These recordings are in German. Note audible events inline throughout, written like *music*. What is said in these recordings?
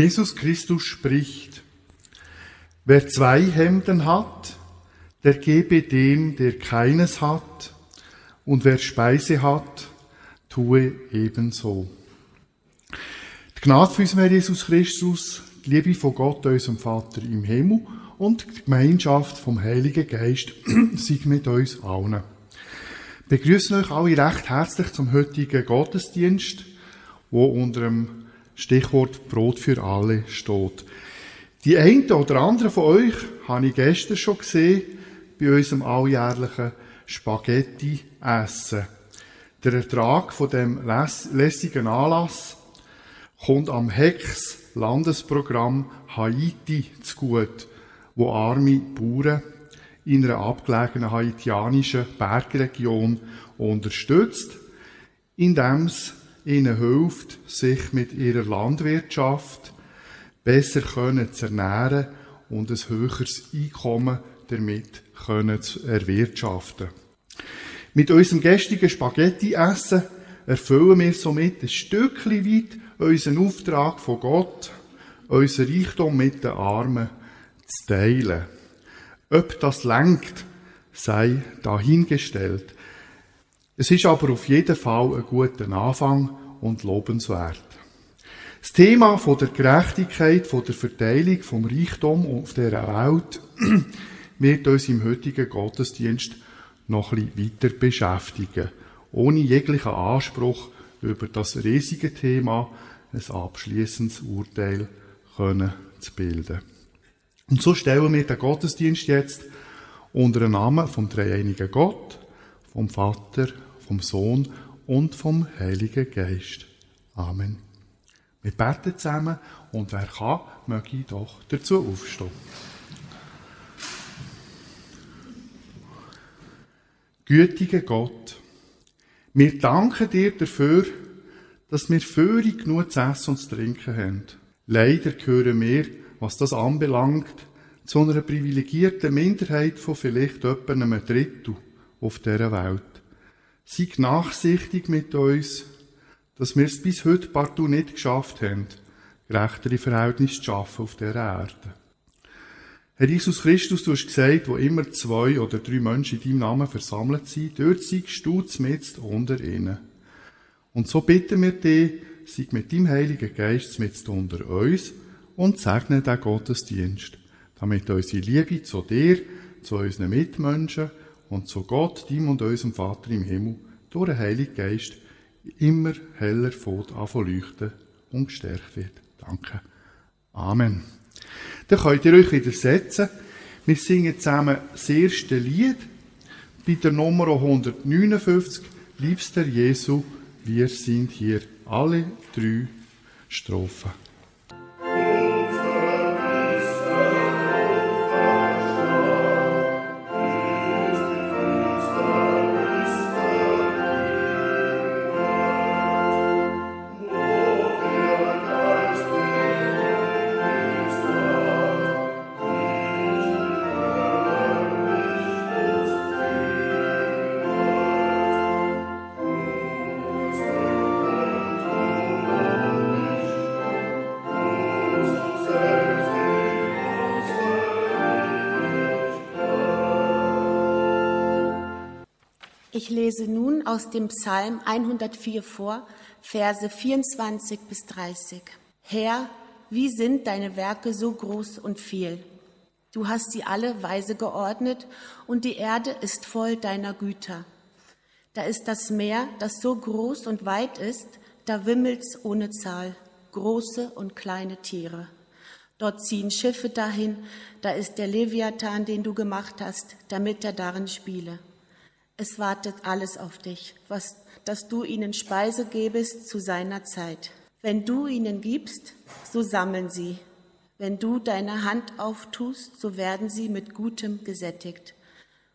Jesus Christus spricht, wer zwei Hemden hat, der gebe dem, der keines hat, und wer Speise hat, tue ebenso. Die Gnade für unseren Jesus Christus, die Liebe von Gott, unserem Vater im Himmel und die Gemeinschaft vom Heiligen Geist *clears throat* sei mit uns allen. Wir begrüßen euch alle recht herzlich zum heutigen Gottesdienst, wo unter dem Stichwort Brot für alle steht. Die einen oder anderen von euch habe ich gestern schon gesehen bei unserem alljährlichen Spaghetti-Essen. Der Ertrag von dem lässigen Anlass kommt am Hex Landesprogramm Haiti zu gut, wo arme Bauern in einer abgelegenen haitianischen Bergregion unterstützt, indem es ihnen hilft, sich mit ihrer Landwirtschaft besser können zu ernähren und ein höheres Einkommen damit können zu erwirtschaften. Mit unserem gestrigen Spaghetti-Essen erfüllen wir somit ein Stückchen weit unseren Auftrag von Gott, unser Reichtum mit den Armen zu teilen. Ob das lenkt, sei dahingestellt. Es ist aber auf jeden Fall ein guter Anfang und lobenswert. Das Thema von der Gerechtigkeit, von der Verteilung vom Reichtum auf der Welt *clears throat* wird uns im heutigen Gottesdienst noch bisschen weiter beschäftigen, ohne jeglichen Anspruch über das riesige Thema ein abschließendes Urteil können zu bilden. Und so stellen wir den Gottesdienst jetzt unter den Namen vom dreieinigen Gott, vom Vater, vom Sohn und vom Heiligen Geist. Amen. Wir beten zusammen und wer kann, möge doch dazu aufstehen. Gütiger Gott, wir danken dir dafür, dass wir Führung genug zu essen und zu trinken haben. Leider gehören wir, was das anbelangt, zu einer privilegierten Minderheit von vielleicht etwa einem Drittel auf dieser Welt. Sei nachsichtig mit uns, dass wir es bis heute partout nicht geschafft haben, gerechtere Verhältnisse zu schaffen auf dieser Erde. Herr Jesus Christus, du hast gesagt, wo immer zwei oder drei Menschen in deinem Namen versammelt sind, dort seist du mit unter ihnen. Und so bitten wir dich, sei mit deinem Heiligen Geist mit unter uns und segne den Gottesdienst, damit unsere Liebe zu dir, zu unseren Mitmenschen und zu Gott, dem und unserem Vater im Himmel, durch den Heiligen Geist immer heller fort leuchten und gestärkt wird. Danke. Amen. Dann könnt ihr euch wieder setzen. Wir singen zusammen das erste Lied bei der Nummer 159, Liebster Jesu, wir sind hier alle drei Strophen. Ich lese nun aus dem Psalm 104 vor, Verse 24 bis 30. Herr, wie sind deine Werke so groß und viel? Du hast sie alle weise geordnet und die Erde ist voll deiner Güter. Da ist das Meer, das so groß und weit ist, da wimmelt's ohne Zahl, große und kleine Tiere. Dort ziehen Schiffe dahin, da ist der Leviathan, den du gemacht hast, damit er darin spiele. Es wartet alles auf dich, was, dass du ihnen Speise gebest zu seiner Zeit. Wenn du ihnen gibst, so sammeln sie. Wenn du deine Hand auftust, so werden sie mit Gutem gesättigt.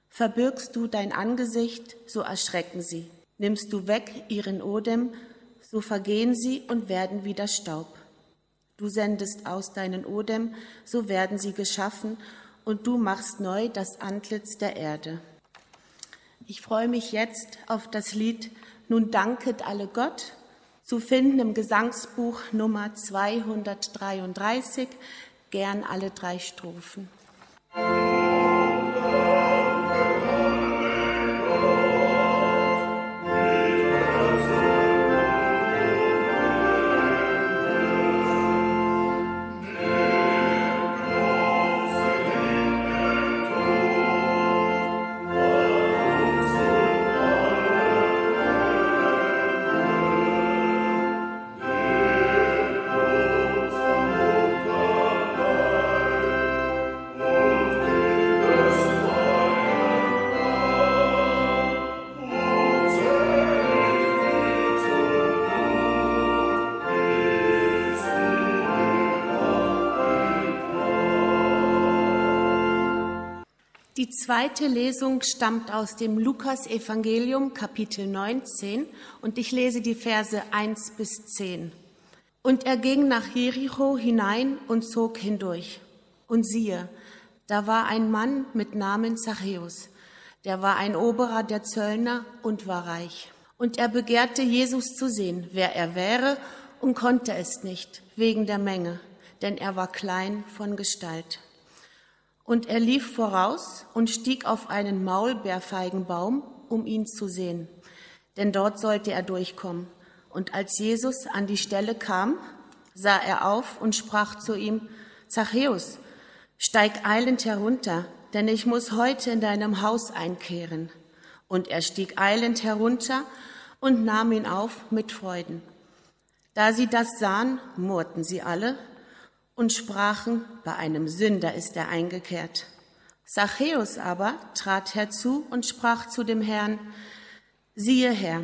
Verbirgst du dein Angesicht, so erschrecken sie. Nimmst du weg ihren Odem, so vergehen sie und werden wieder Staub. Du sendest aus deinen Odem, so werden sie geschaffen, und du machst neu das Antlitz der Erde. Ich freue mich jetzt auf das Lied Nun danket alle Gott zu finden im Gesangsbuch Nummer 233, gern alle drei Strophen. Zweite Lesung stammt aus dem Lukas-Evangelium, Kapitel 19, und ich lese die Verse 1 bis 10. Und er ging nach Jericho hinein und zog hindurch. Und siehe, da war ein Mann mit Namen Zachäus, der war ein Oberer der Zöllner und war reich. Und er begehrte Jesus zu sehen, wer er wäre, und konnte es nicht, wegen der Menge, denn er war klein von Gestalt. Und er lief voraus und stieg auf einen Maulbeerfeigenbaum, um ihn zu sehen, denn dort sollte er durchkommen. Und als Jesus an die Stelle kam, sah er auf und sprach zu ihm, Zachäus, steig eilend herunter, denn ich muss heute in deinem Haus einkehren. Und er stieg eilend herunter und nahm ihn auf mit Freuden. Da sie das sahen, murrten sie alle und sprachen, bei einem Sünder ist er eingekehrt. Zachäus aber trat herzu und sprach zu dem Herrn, siehe Herr,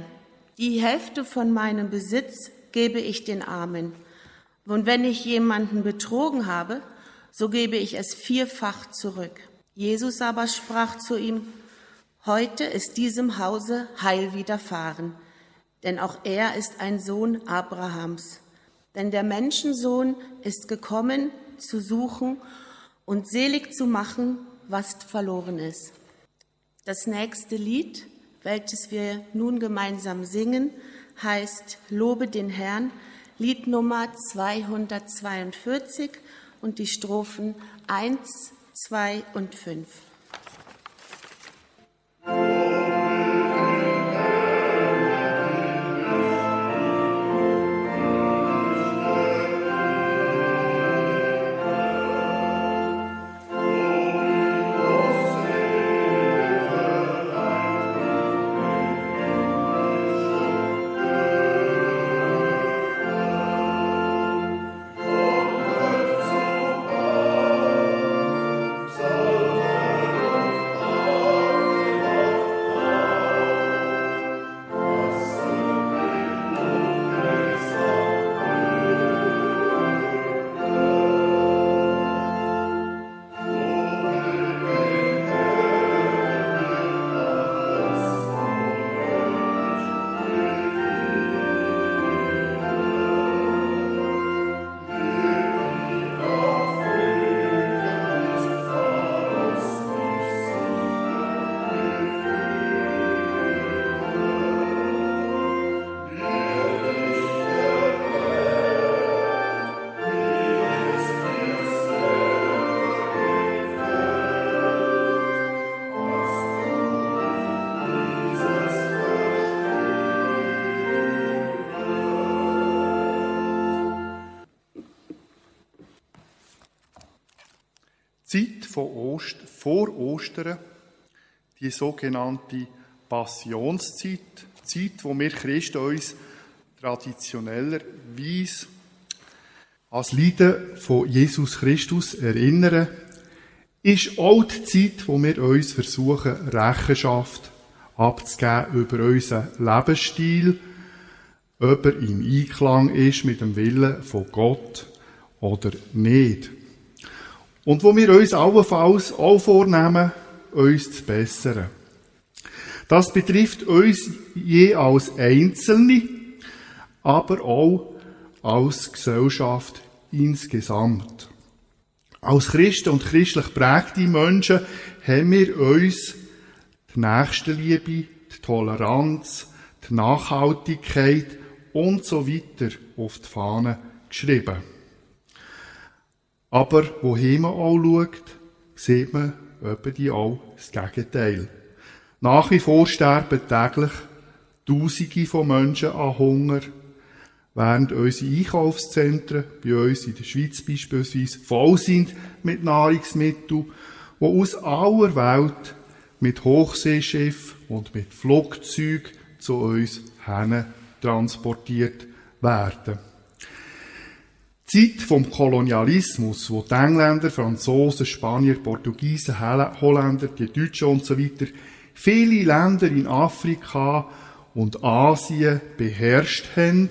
die Hälfte von meinem Besitz gebe ich den Armen. Und wenn ich jemanden betrogen habe, so gebe ich es vierfach zurück. Jesus aber sprach zu ihm, heute ist diesem Hause Heil widerfahren, denn auch er ist ein Sohn Abrahams. Denn der Menschensohn ist gekommen, zu suchen und selig zu machen, was verloren ist. Das nächste Lied, welches wir nun gemeinsam singen, heißt Lobe den Herrn, Lied Nummer 242 und die Strophen 1, 2 und 5. Ost, vor Ostern, die sogenannte Passionszeit, Zeit, wo wir Christen uns traditionellerweise als Leiden von Jesus Christus erinnern, ist auch die Zeit, wo wir uns versuchen, Rechenschaft abzugeben über unseren Lebensstil, ob er im Einklang ist mit dem Willen von Gott oder nicht. Und wo wir uns allenfalls auch vornehmen, uns zu bessern. Das betrifft uns je als Einzelne, aber auch als Gesellschaft insgesamt. Als Christen und christlich prägte Menschen haben wir uns die Nächstenliebe, die Toleranz, die Nachhaltigkeit und so weiter auf die Fahne geschrieben. Aber wohin man auch schaut, sieht man die auch das Gegenteil. Nach wie vor sterben täglich Tausende von Menschen an Hunger, während unsere Einkaufszentren, bei uns in der Schweiz beispielsweise, voll sind mit Nahrungsmitteln, die aus aller Welt mit Hochseeschiff und mit Flugzeug zu uns hin transportiert werden. Die Zeit vom Kolonialismus, wo die Engländer, Franzosen, Spanier, Portugiesen, Holländer, die Deutschen und so weiter viele Länder in Afrika und Asien beherrscht haben,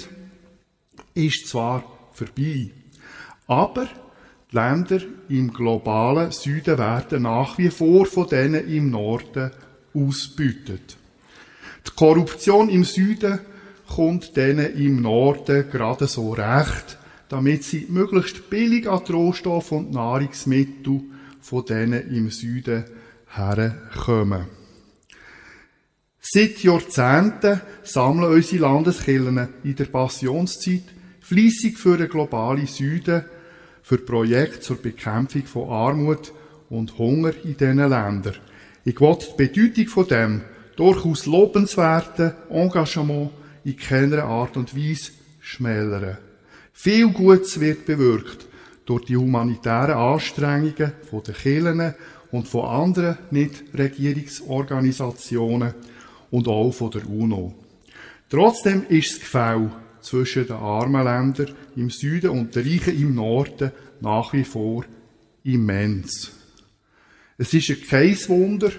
ist zwar vorbei, aber die Länder im globalen Süden werden nach wie vor von denen im Norden ausbeutet. Die Korruption im Süden kommt denen im Norden gerade so recht, damit sie möglichst billig an die Rohstoffe und Nahrungsmittel von denen im Süden herkommen. Seit Jahrzehnten sammeln unsere Landeskirchen in der Passionszeit fließig für den globalen Süden, für Projekte zur Bekämpfung von Armut und Hunger in diesen Ländern. Ich will die Bedeutung von dem durchaus lobenswerten Engagement in keiner Art und Weise schmälern. Viel Gutes wird bewirkt durch die humanitären Anstrengungen von den Kirchen und von anderen Nichtregierungsorganisationen und auch von der UNO. Trotzdem ist das Gefälle zwischen den armen Ländern im Süden und den Reichen im Norden nach wie vor immens. Es ist kein Wunder,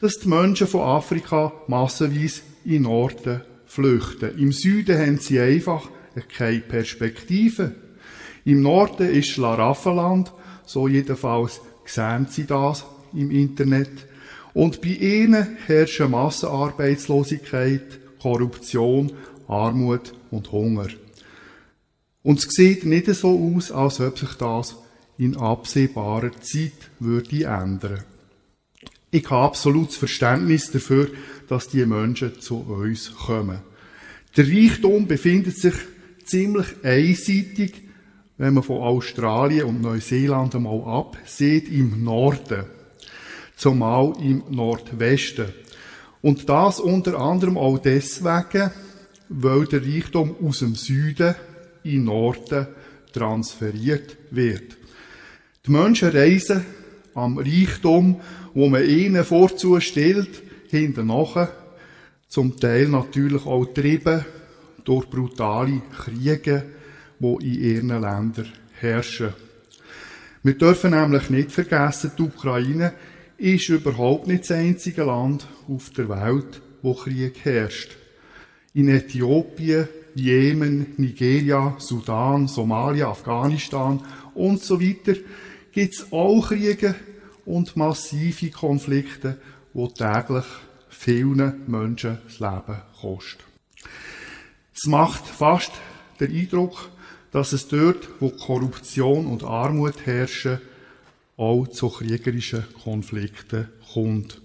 dass die Menschen von Afrika massenweise in den Norden flüchten. Im Süden haben sie einfach keine Perspektive. Im Norden ist Schlaraffenland, so jedenfalls sehen sie das im Internet. Und bei ihnen herrschen Massenarbeitslosigkeit, Korruption, Armut und Hunger. Und es sieht nicht so aus, als ob sich das in absehbarer Zeit würde ändern. Ich habe absolutes Verständnis dafür, dass die Menschen zu uns kommen. Der Reichtum befindet sich ziemlich einseitig, wenn man von Australien und Neuseeland einmal absieht, im Norden. Zumal im Nordwesten. Und das unter anderem auch deswegen, weil der Reichtum aus dem Süden in den Norden transferiert wird. Die Menschen reisen am Reichtum, wo man ihnen vorzustellt, hinten nachher, zum Teil natürlich auch getrieben durch brutale Kriege, wo in ihren Ländern herrschen. Wir dürfen nämlich nicht vergessen, die Ukraine ist überhaupt nicht das einzige Land auf der Welt, wo Krieg herrscht. In Äthiopien, Jemen, Nigeria, Sudan, Somalia, Afghanistan und so weiter gibt es auch Kriege und massive Konflikte, wo täglich vielen Menschen das Leben kosten. Es macht fast den Eindruck, dass es dort, wo Korruption und Armut herrschen, auch zu kriegerischen Konflikten kommt.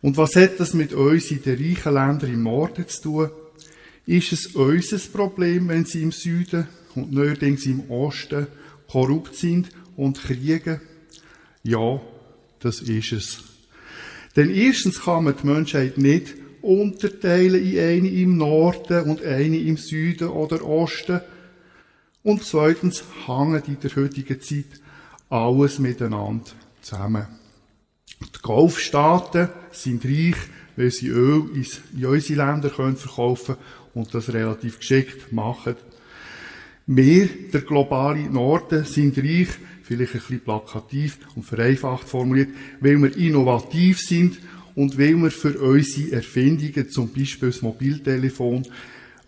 Und was hat das mit uns in den reichen Ländern im Norden zu tun? Ist es unser Problem, wenn sie im Süden und neuerdings im Osten korrupt sind und kriegen? Ja, das ist es. Denn erstens kann man die Menschheit nicht unterteilen in eine im Norden und eine im Süden oder Osten. Und zweitens hängt in der heutigen Zeit alles miteinander zusammen. Die Golfstaaten sind reich, weil sie Öl in unsere Länder können verkaufen und das relativ geschickt machen. Wir, der globale Norden, sind reich, vielleicht ein bisschen plakativ und vereinfacht formuliert, weil wir innovativ sind und weil wir für unsere Erfindungen, zum Beispiel das Mobiltelefon,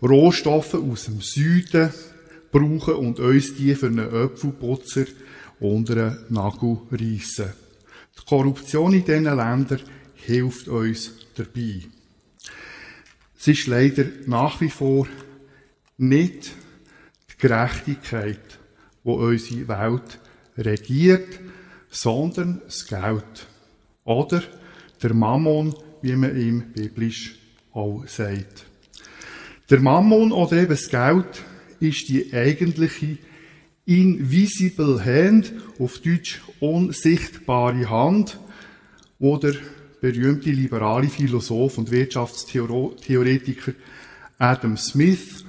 Rohstoffe aus dem Süden brauchen und uns die für einen Öpfelputzer unter den Nagel reissen. Die Korruption in diesen Ländern hilft uns dabei. Es ist leider nach wie vor nicht die Gerechtigkeit, wo unsere Welt regiert, sondern das Geld. Oder der Mammon, wie man ihm biblisch auch sagt. Der Mammon oder eben das Geld ist die eigentliche invisible hand, auf Deutsch unsichtbare Hand, wo der berühmte liberale Philosoph und Wirtschaftstheoretiker Adam Smith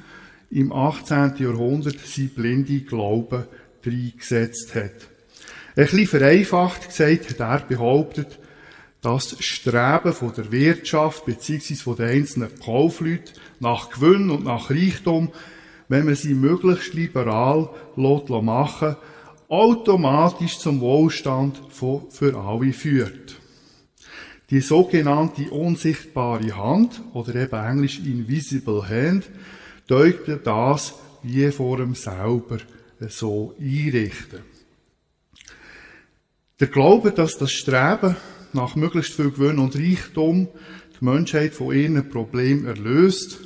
im 18. Jahrhundert sein blinde Glauben reingesetzt hat. Ein bisschen vereinfacht gesagt hat er behauptet, dass das Streben von der Wirtschaft bzw. von den einzelnen Kaufleuten nach Gewinn und nach Reichtum, wenn man sie möglichst liberal machen automatisch zum Wohlstand für alle führt. Die sogenannte unsichtbare Hand oder eben englisch Invisible Hand deutet das wie vor dem selber so einrichten. Der Glaube, dass das Streben nach möglichst viel Gewinn und Reichtum die Menschheit von ihren Problemen erlöst,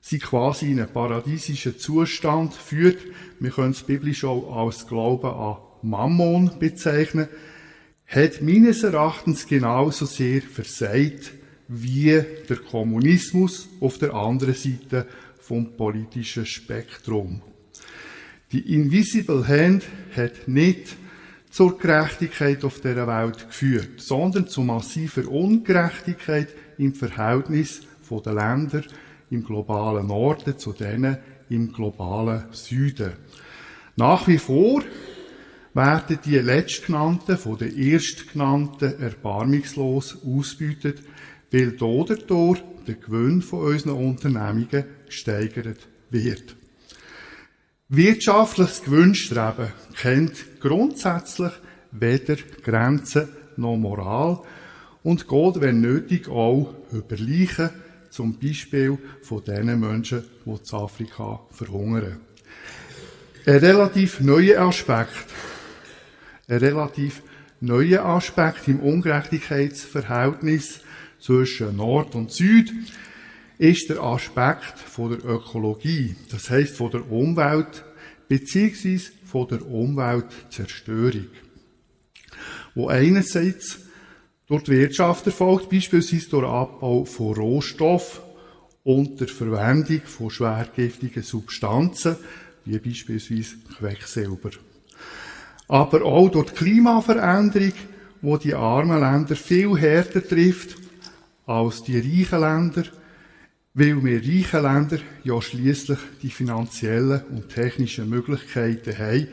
sie quasi in einen paradiesischen Zustand führt. Wir können es biblisch auch als Glauben an Mammon bezeichnen, hat meines Erachtens genauso sehr versagt wie der Kommunismus auf der anderen Seite vom politischen Spektrum. Die Invisible Hand hat nicht zur Gerechtigkeit auf der Welt geführt, sondern zu massiver Ungerechtigkeit im Verhältnis der Länder im globalen Norden zu denen im globalen Süden. Nach wie vor werden die letztgenannten von den erstgenannten erbarmungslos ausbeutet, weil dort der Gewinn von unseren Unternehmungen gesteigert wird. Wirtschaftliches Gewinnstreben kennt grundsätzlich weder Grenzen noch Moral und geht, wenn nötig, auch über Leichen, zum Beispiel von den Menschen, die in Afrika verhungern. Ein relativ neuer Aspekt, ein relativ neuer Aspekt im Ungerechtigkeitsverhältnis zwischen Nord und Süd ist der Aspekt von der Ökologie, das heißt von der Umwelt beziehungsweise von der Umweltzerstörung, wo einerseits durch die Wirtschaft erfolgt, beispielsweise durch Abbau von Rohstoffen und der Verwendung von schwergiftigen Substanzen, wie beispielsweise Quecksilber. Aber auch durch die Klimaveränderung, wo die armen Länder viel härter trifft als die reichen Länder, weil wir reichen Länder ja schließlich die finanziellen und technischen Möglichkeiten haben,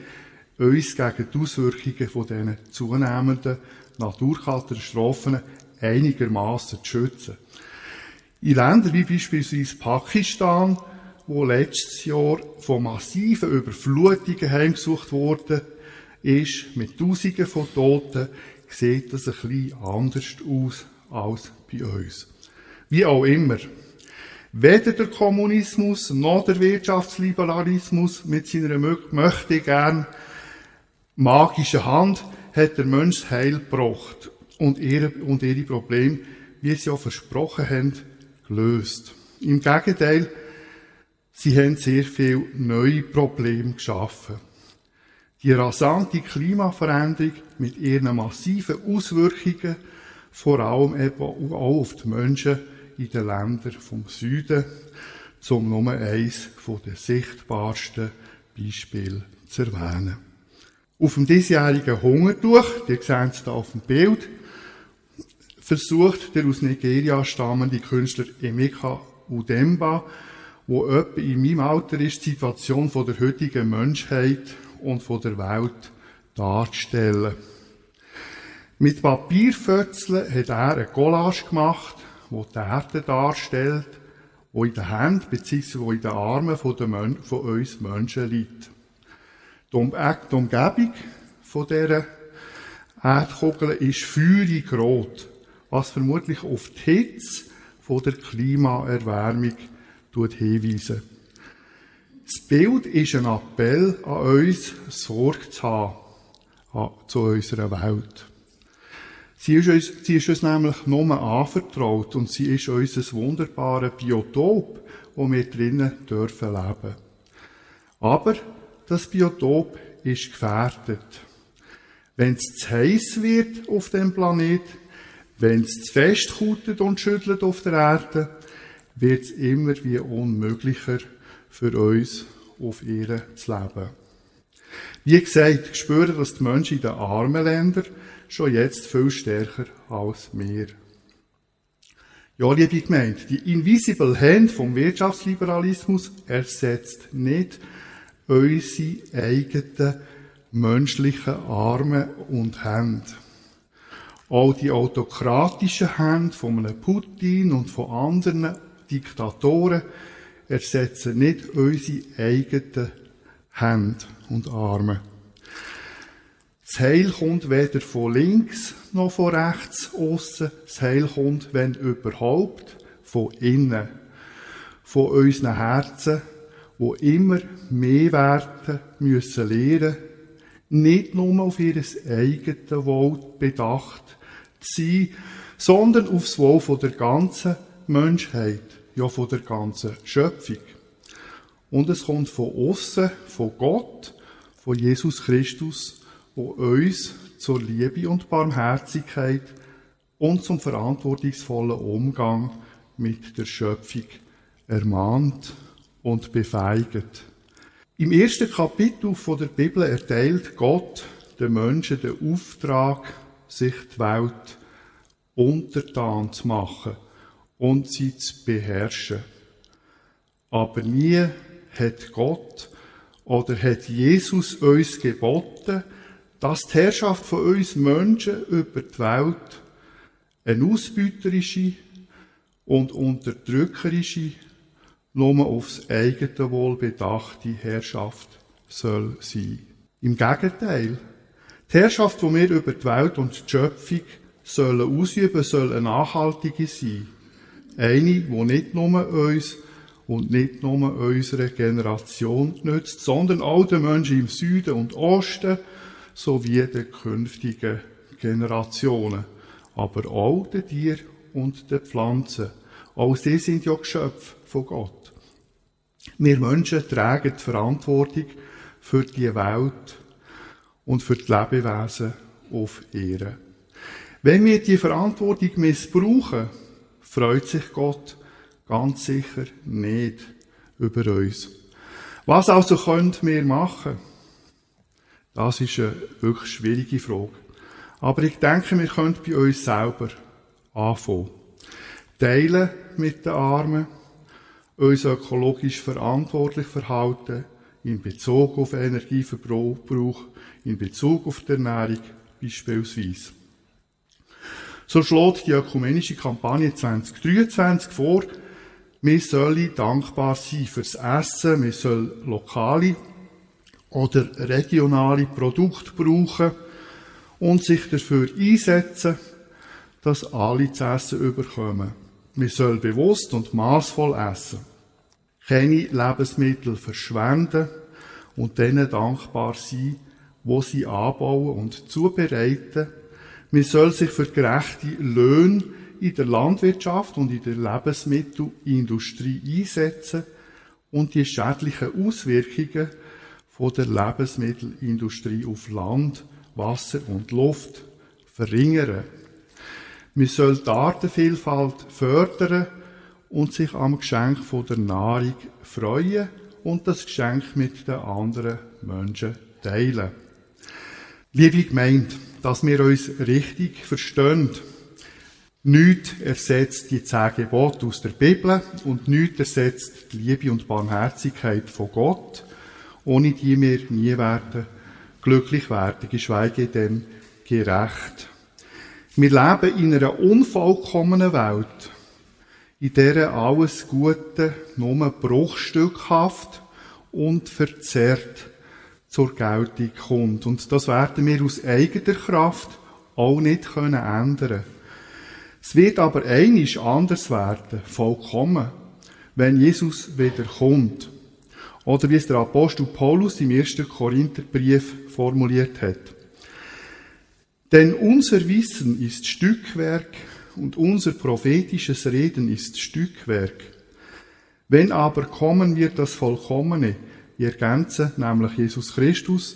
uns gegen die Auswirkungen von diesen zunehmenden Naturkatastrophen einigermaßen zu schützen. In Ländern wie beispielsweise Pakistan, wo letztes Jahr von massiven Überflutungen heimgesucht wurde, ist mit Tausenden von Toten, sieht das ein bisschen anders aus als bei uns. Wie auch immer. Weder der Kommunismus noch der Wirtschaftsliberalismus mit seiner möchte gern magischen Hand hat der Mensch Heil gebracht und ihre, und ihre Probleme, wie sie auch versprochen haben, gelöst. Im Gegenteil, sie haben sehr viele neue Probleme geschaffen. Die rasante Klimaveränderung mit ihren massiven Auswirkungen, vor allem eben auch auf die Menschen in den Ländern vom Süden, zum Nummer eins der sichtbarsten Beispiele zu erwähnen. Auf dem diesjährigen Hungertuch, ihr seht es hier auf dem Bild, versucht der aus Nigeria stammende Künstler Emeka Udemba, wo etwa in meinem Alter ist, die Situation von der heutigen Menschheit und von der Welt darzustellen. Mit Papierfötzeln hat er eine Collage gemacht, wo die Erde darstellt, wo in den Händen bzw. in den Armen von, den von uns Menschen liegt. Die Umgebung von dieser Erdkugel ist feurig rot, was vermutlich auf die Hitze von der Klimaerwärmung hinweisen. Das Bild ist ein Appell an uns, Sorge zu haben zu unserer Welt. Sie ist, uns, sie ist uns nämlich nur anvertraut und sie ist unser wunderbares Biotop, wo wir drinnen dürfen leben. Aber das Biotop ist gefährdet. Wenn es zu heiß wird auf dem Planet, wenn es zu fest kutet und schüttelt auf der Erde, wird es immer wie unmöglicher für uns auf ihr zu leben. Wie gesagt, spüren das die Menschen in den armen Ländern schon jetzt viel stärker als wir. Ja, liebe Gemeinde, die Invisible Hand vom Wirtschaftsliberalismus ersetzt nicht unsere eigenen menschlichen Arme und Hände. Auch die autokratischen Hände von einem Putin und von anderen Diktatoren ersetzen nicht unsere eigenen Hände und Arme. Das Heil kommt weder von links noch von rechts aussen. Das Heil kommt, wenn überhaupt, von innen. Von unseren Herzen, wo immer mehr werden müssen lernen, nicht nur auf ihr eigenes Wohl bedacht zu sein, sondern aufs Wohl von der ganzen Menschheit, ja von der ganzen Schöpfung. Und es kommt von außen, von Gott, von Jesus Christus, wo uns zur Liebe und Barmherzigkeit und zum verantwortungsvollen Umgang mit der Schöpfung ermahnt und befeigt. Im ersten Kapitel der Bibel erteilt Gott den Menschen den Auftrag, sich die Welt untertan zu machen und sie zu beherrschen. Aber nie hat Gott oder hat Jesus uns geboten, dass die Herrschaft von uns Menschen über die Welt eine ausbeuterische und unterdrückerische, nur aufs eigene Wohl bedachte Herrschaft soll sein. Im Gegenteil, die Herrschaft, die wir über die Welt und die Schöpfung sollen ausüben, soll eine nachhaltige sein. Eine, die nicht nur uns und nicht nur unserer Generation nützt, sondern auch den Menschen im Süden und Osten, sowie den künftigen Generationen, aber auch den Tieren und den Pflanzen. Auch sie sind ja Geschöpfe von Gott. Wir Menschen tragen die Verantwortung für die Welt und für die Lebewesen auf Ehre. Wenn wir die Verantwortung missbrauchen, freut sich Gott ganz sicher nicht über uns. Was also können wir machen? Das ist eine wirklich schwierige Frage. Aber ich denke, wir können bei uns selber anfangen. Teilen mit den Armen, uns ökologisch verantwortlich verhalten, in Bezug auf Energieverbrauch, in Bezug auf die Ernährung beispielsweise. So schlägt die ökumenische Kampagne 2023 vor, wir sollen dankbar sein fürs Essen, wir sollen lokale oder regionale Produkte brauchen und sich dafür einsetzen, dass alle zu essen überkommen. Wir sollen bewusst und maßvoll essen. Keine Lebensmittel verschwenden und denen dankbar sein, wo sie anbauen und zubereiten. Wir sollen sich für gerechte Löhne in der Landwirtschaft und in der Lebensmittelindustrie einsetzen und die schädlichen Auswirkungen von der Lebensmittelindustrie auf Land, Wasser und Luft verringern. Wir sollen die Artenvielfalt fördern und sich am Geschenk von der Nahrung freuen und das Geschenk mit den anderen Menschen teilen. Liebe Gemeinde, dass wir uns richtig verstehen. Nichts ersetzt die zehn Gebote aus der Bibel und nichts ersetzt die Liebe und Barmherzigkeit von Gott ohne die wir nie werden glücklich werden, geschweige denn gerecht. Wir leben in einer unvollkommenen Welt, in der alles Gute nur bruchstückhaft und verzerrt zur Geltung kommt. Und das werden wir aus eigener Kraft auch nicht können ändern. Es wird aber einisch anders werden, vollkommen, wenn Jesus wieder kommt. Oder wie es der Apostel Paulus im ersten Korintherbrief formuliert hat. Denn unser Wissen ist Stückwerk und unser prophetisches Reden ist Stückwerk. Wenn aber kommen wird das Vollkommene, ihr Ganze, nämlich Jesus Christus,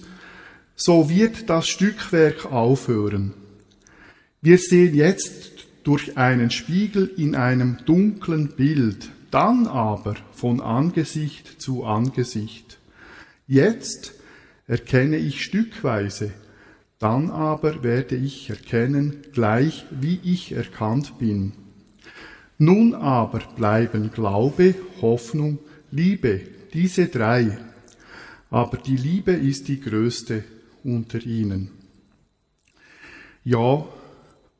so wird das Stückwerk aufhören. Wir sehen jetzt durch einen Spiegel in einem dunklen Bild, dann aber von Angesicht zu Angesicht. Jetzt erkenne ich stückweise, dann aber werde ich erkennen, gleich wie ich erkannt bin. Nun aber bleiben Glaube, Hoffnung, Liebe, diese drei. Aber die Liebe ist die größte unter ihnen. Ja,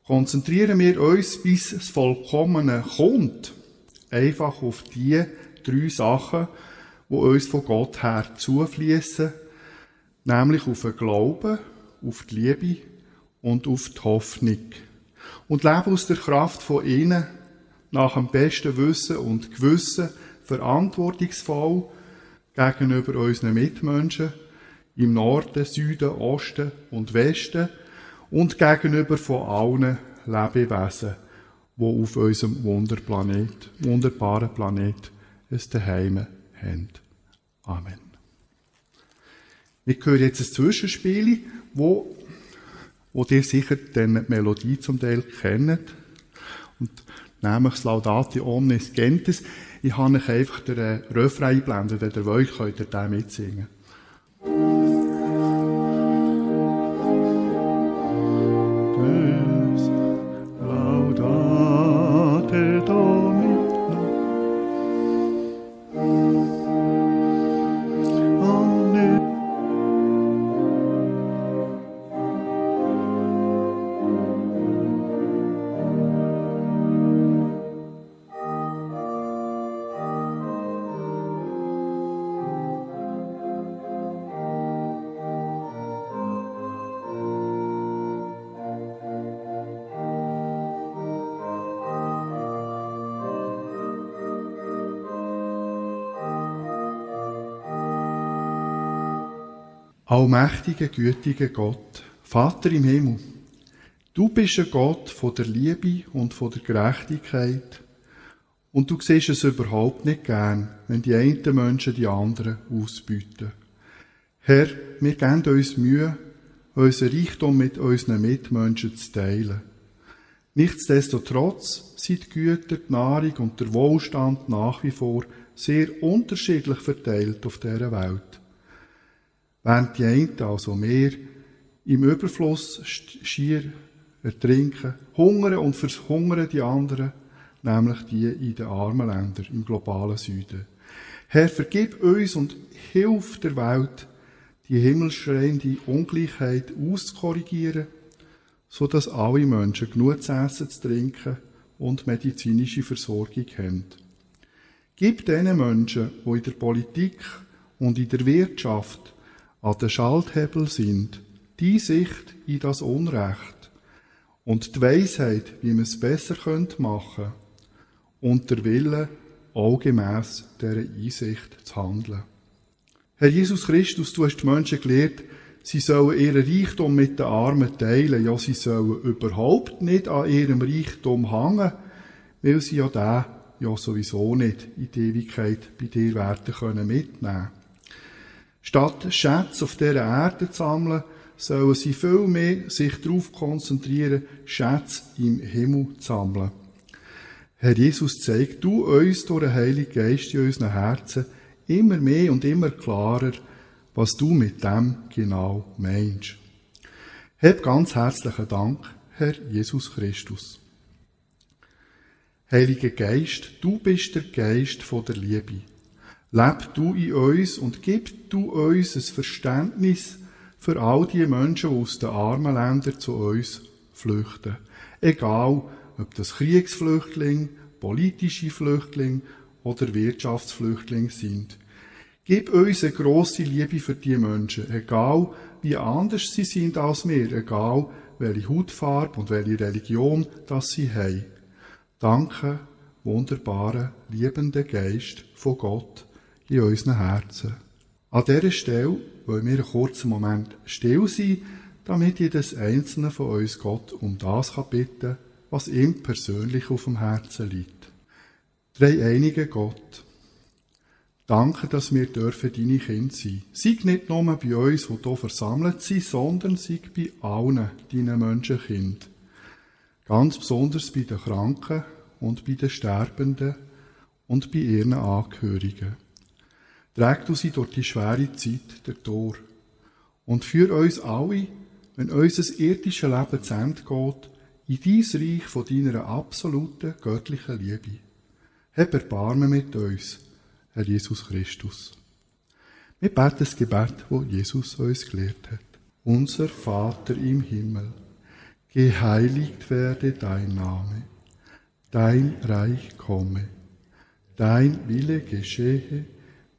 konzentrieren wir uns, bis das Vollkommene kommt, einfach auf die drei Sachen, wo uns von Gott her zufließen, nämlich auf den Glauben, auf die Liebe und auf die Hoffnung. Und leben aus der Kraft von ihnen nach dem besten Wissen und Gewissen verantwortungsvoll gegenüber unseren Mitmenschen im Norden, Süden, Osten und Westen und gegenüber von allen Lebewesen, die auf unserem Wunderplanet, wunderbaren Planet ein Daheim haben. Amen. Wir hören jetzt ein Zwischenspiel, wo, wo ihr sicher die Melodie zum Teil kennt. Und nämlich das Laudate Omnis Gentes. Ich habe euch einfach den Refrain eingeblendet, wenn ihr wollt, könnt ihr den mitsingen. Allmächtiger, gütiger Gott, Vater im Himmel, du bist ein Gott von der Liebe und von der Gerechtigkeit und du siehst es überhaupt nicht gern, wenn die einen Menschen die anderen ausbieten. Herr, wir geben uns Mühe, unser Reichtum mit unseren Mitmenschen zu teilen. Nichtsdestotrotz sind die Güter, die Nahrung und der Wohlstand nach wie vor sehr unterschiedlich verteilt auf dieser Welt. Während die einen, also mehr, im Überfluss schier ertrinken, hungern und verhungern die anderen, nämlich die in den armen Ländern im globalen Süden. Herr, vergib uns und hilf der Welt, die himmelschreiende Ungleichheit auszukorrigieren, so dass alle Menschen genug zu essen, zu trinken und medizinische Versorgung haben. Gib den Menschen, die in der Politik und in der Wirtschaft an den Schalthebel sind, die Sicht in das Unrecht und die Weisheit, wie man es besser machen könnte und der Wille, auch gemäss dieser Einsicht zu handeln. Herr Jesus Christus, du hast die Menschen gelehrt, sie sollen ihren Reichtum mit den Armen teilen. Ja, sie sollen überhaupt nicht an ihrem Reichtum hängen, weil sie ja den ja sowieso nicht in die Ewigkeit bei dir werden können mitnehmen. Statt Schätze auf dieser Erde zu sammeln, sollen sie viel mehr sich darauf konzentrieren, Schätze im Himmel zu sammeln. Herr Jesus, zeig du uns durch den Heiligen Geist in unseren Herzen immer mehr und immer klarer, was du mit dem genau meinst. Hab ganz herzlichen Dank, Herr Jesus Christus. Heiliger Geist, du bist der Geist von der Liebe. Leb du in uns und gib du uns ein Verständnis für all die Menschen, die aus den armen Ländern zu uns flüchten. Egal, ob das Kriegsflüchtlinge, politische Flüchtlinge oder Wirtschaftsflüchtlinge sind. Gib uns eine grosse Liebe für die Menschen, egal wie anders sie sind als wir, egal welche Hautfarbe und welche Religion das sie haben. Danke, wunderbare, liebende Geist von Gott in unseren Herzen. An dieser Stelle wollen wir einen kurzen Moment still sein, damit jedes einzelne von uns Gott um das kann bitten was ihm persönlich auf dem Herzen liegt. Drei einige Gott. Danke, dass wir dürfen deine Kinder sein. Sei nicht nur bei uns, die hier versammelt sind, sondern sei bei allen deinen Menschenkind. Ganz besonders bei den Kranken und bei den Sterbenden und bei ihren Angehörigen. Trägt du sie durch die schwere Zeit der Tor und führ uns alle, wenn unser irdisches Leben zu Ende geht, in dies Reich von deiner absoluten göttlichen Liebe. Hab Erbarmen mit uns, Herr Jesus Christus. Wir beten das Gebet, wo Jesus uns gelehrt hat. Unser Vater im Himmel, geheiligt werde dein Name, dein Reich komme, dein Wille geschehe,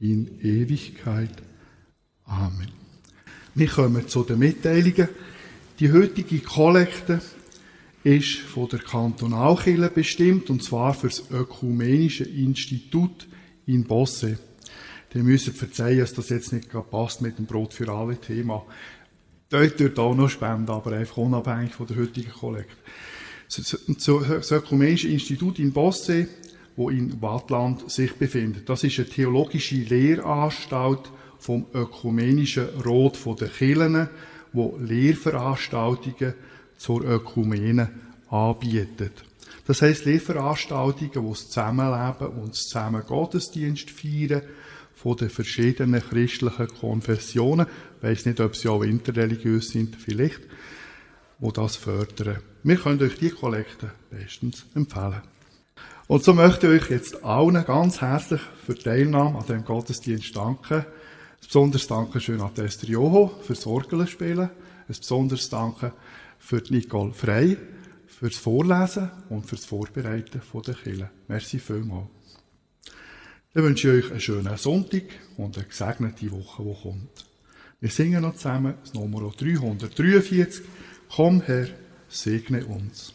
in Ewigkeit. Amen. Wir kommen zu den Mitteilungen. Die heutige Kollekte ist von der Kantonalkirche bestimmt, und zwar für das Ökumenische Institut in Bosse. Die müssen verzeihen, dass das jetzt nicht passt mit dem Brot für alle Thema. Dort wird auch noch spenden, aber einfach unabhängig von der heutigen Kollekte. Das Ökumenische Institut in Bosse, wo in Wattland sich befindet. Das ist eine theologische Lehranstalt vom Ökumenischen Rot der Kirchen, wo Lehrveranstaltungen zur Ökumene anbietet. Das heisst Lehrveranstaltungen, wo das Zusammenleben und das Zusammen Gottesdienst feiern, von den verschiedenen christlichen Konfessionen, ich weiss nicht, ob sie auch interreligiös sind, vielleicht, wo das fördern. Wir können euch die Kollekte bestens empfehlen. Und so möchte ich euch jetzt allen ganz herzlich für die Teilnahme an dem Gottesdienst danken. Ein besonderes Dankeschön an Esther Joho fürs Orgelspielen. Ein besonderes Danke für Nicole Frey fürs Vorlesen und fürs Vorbereiten der Kille. Merci vielmals. Dann wünsche ich euch einen schönen Sonntag und eine gesegnete Woche, die kommt. Wir singen noch zusammen das Nummer 343. Komm Herr, segne uns.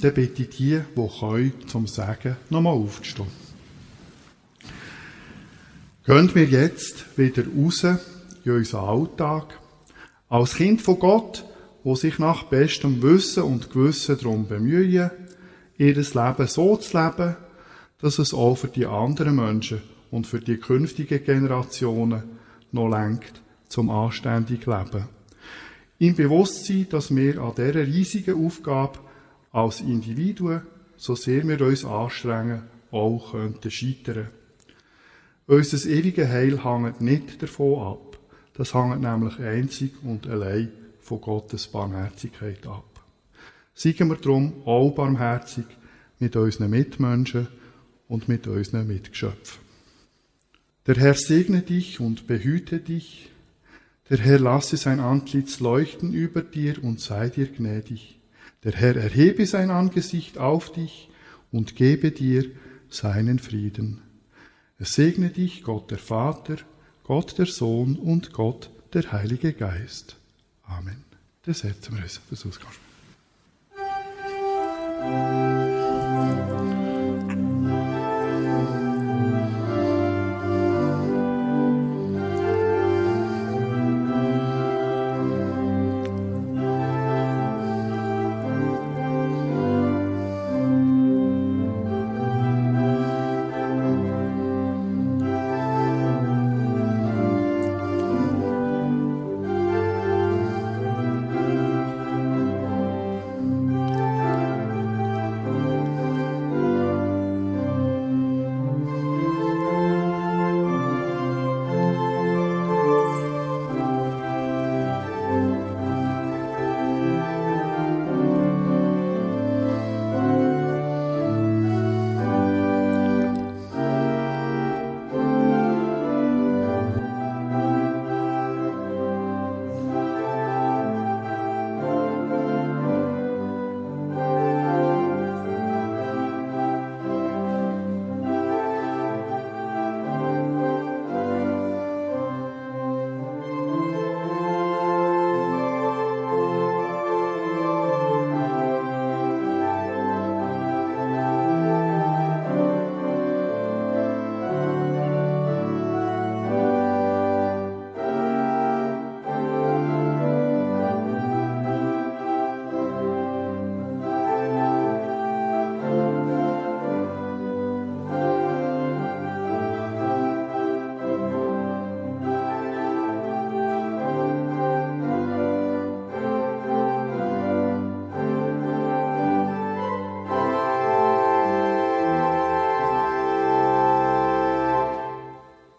Dann bitte ich die, die können, zum Sagen, nochmal aufzustehen. Gehen wir jetzt wieder raus in unseren Alltag. Als Kind von Gott, wo sich nach bestem Wissen und Gewissen darum bemühen, ihr Leben so zu leben, dass es auch für die anderen Menschen und für die künftigen Generationen noch lenkt zum anständigen Leben. Im Bewusstsein, dass wir an dieser riesigen Aufgabe als Individuen, so sehr wir uns anstrengen, auch könnten scheitern. Unser ewiges Heil hängt nicht davon ab. Das hängt nämlich einzig und allein von Gottes Barmherzigkeit ab. Seien wir darum auch barmherzig mit unseren Mitmenschen und mit unseren Mitgeschöpfen. Der Herr segne dich und behüte dich. Der Herr lasse sein Antlitz leuchten über dir und sei dir gnädig. Der Herr erhebe sein Angesicht auf dich und gebe dir seinen Frieden. Es segne dich Gott der Vater, Gott der Sohn und Gott der Heilige Geist. Amen. Das setzen wir uns. Das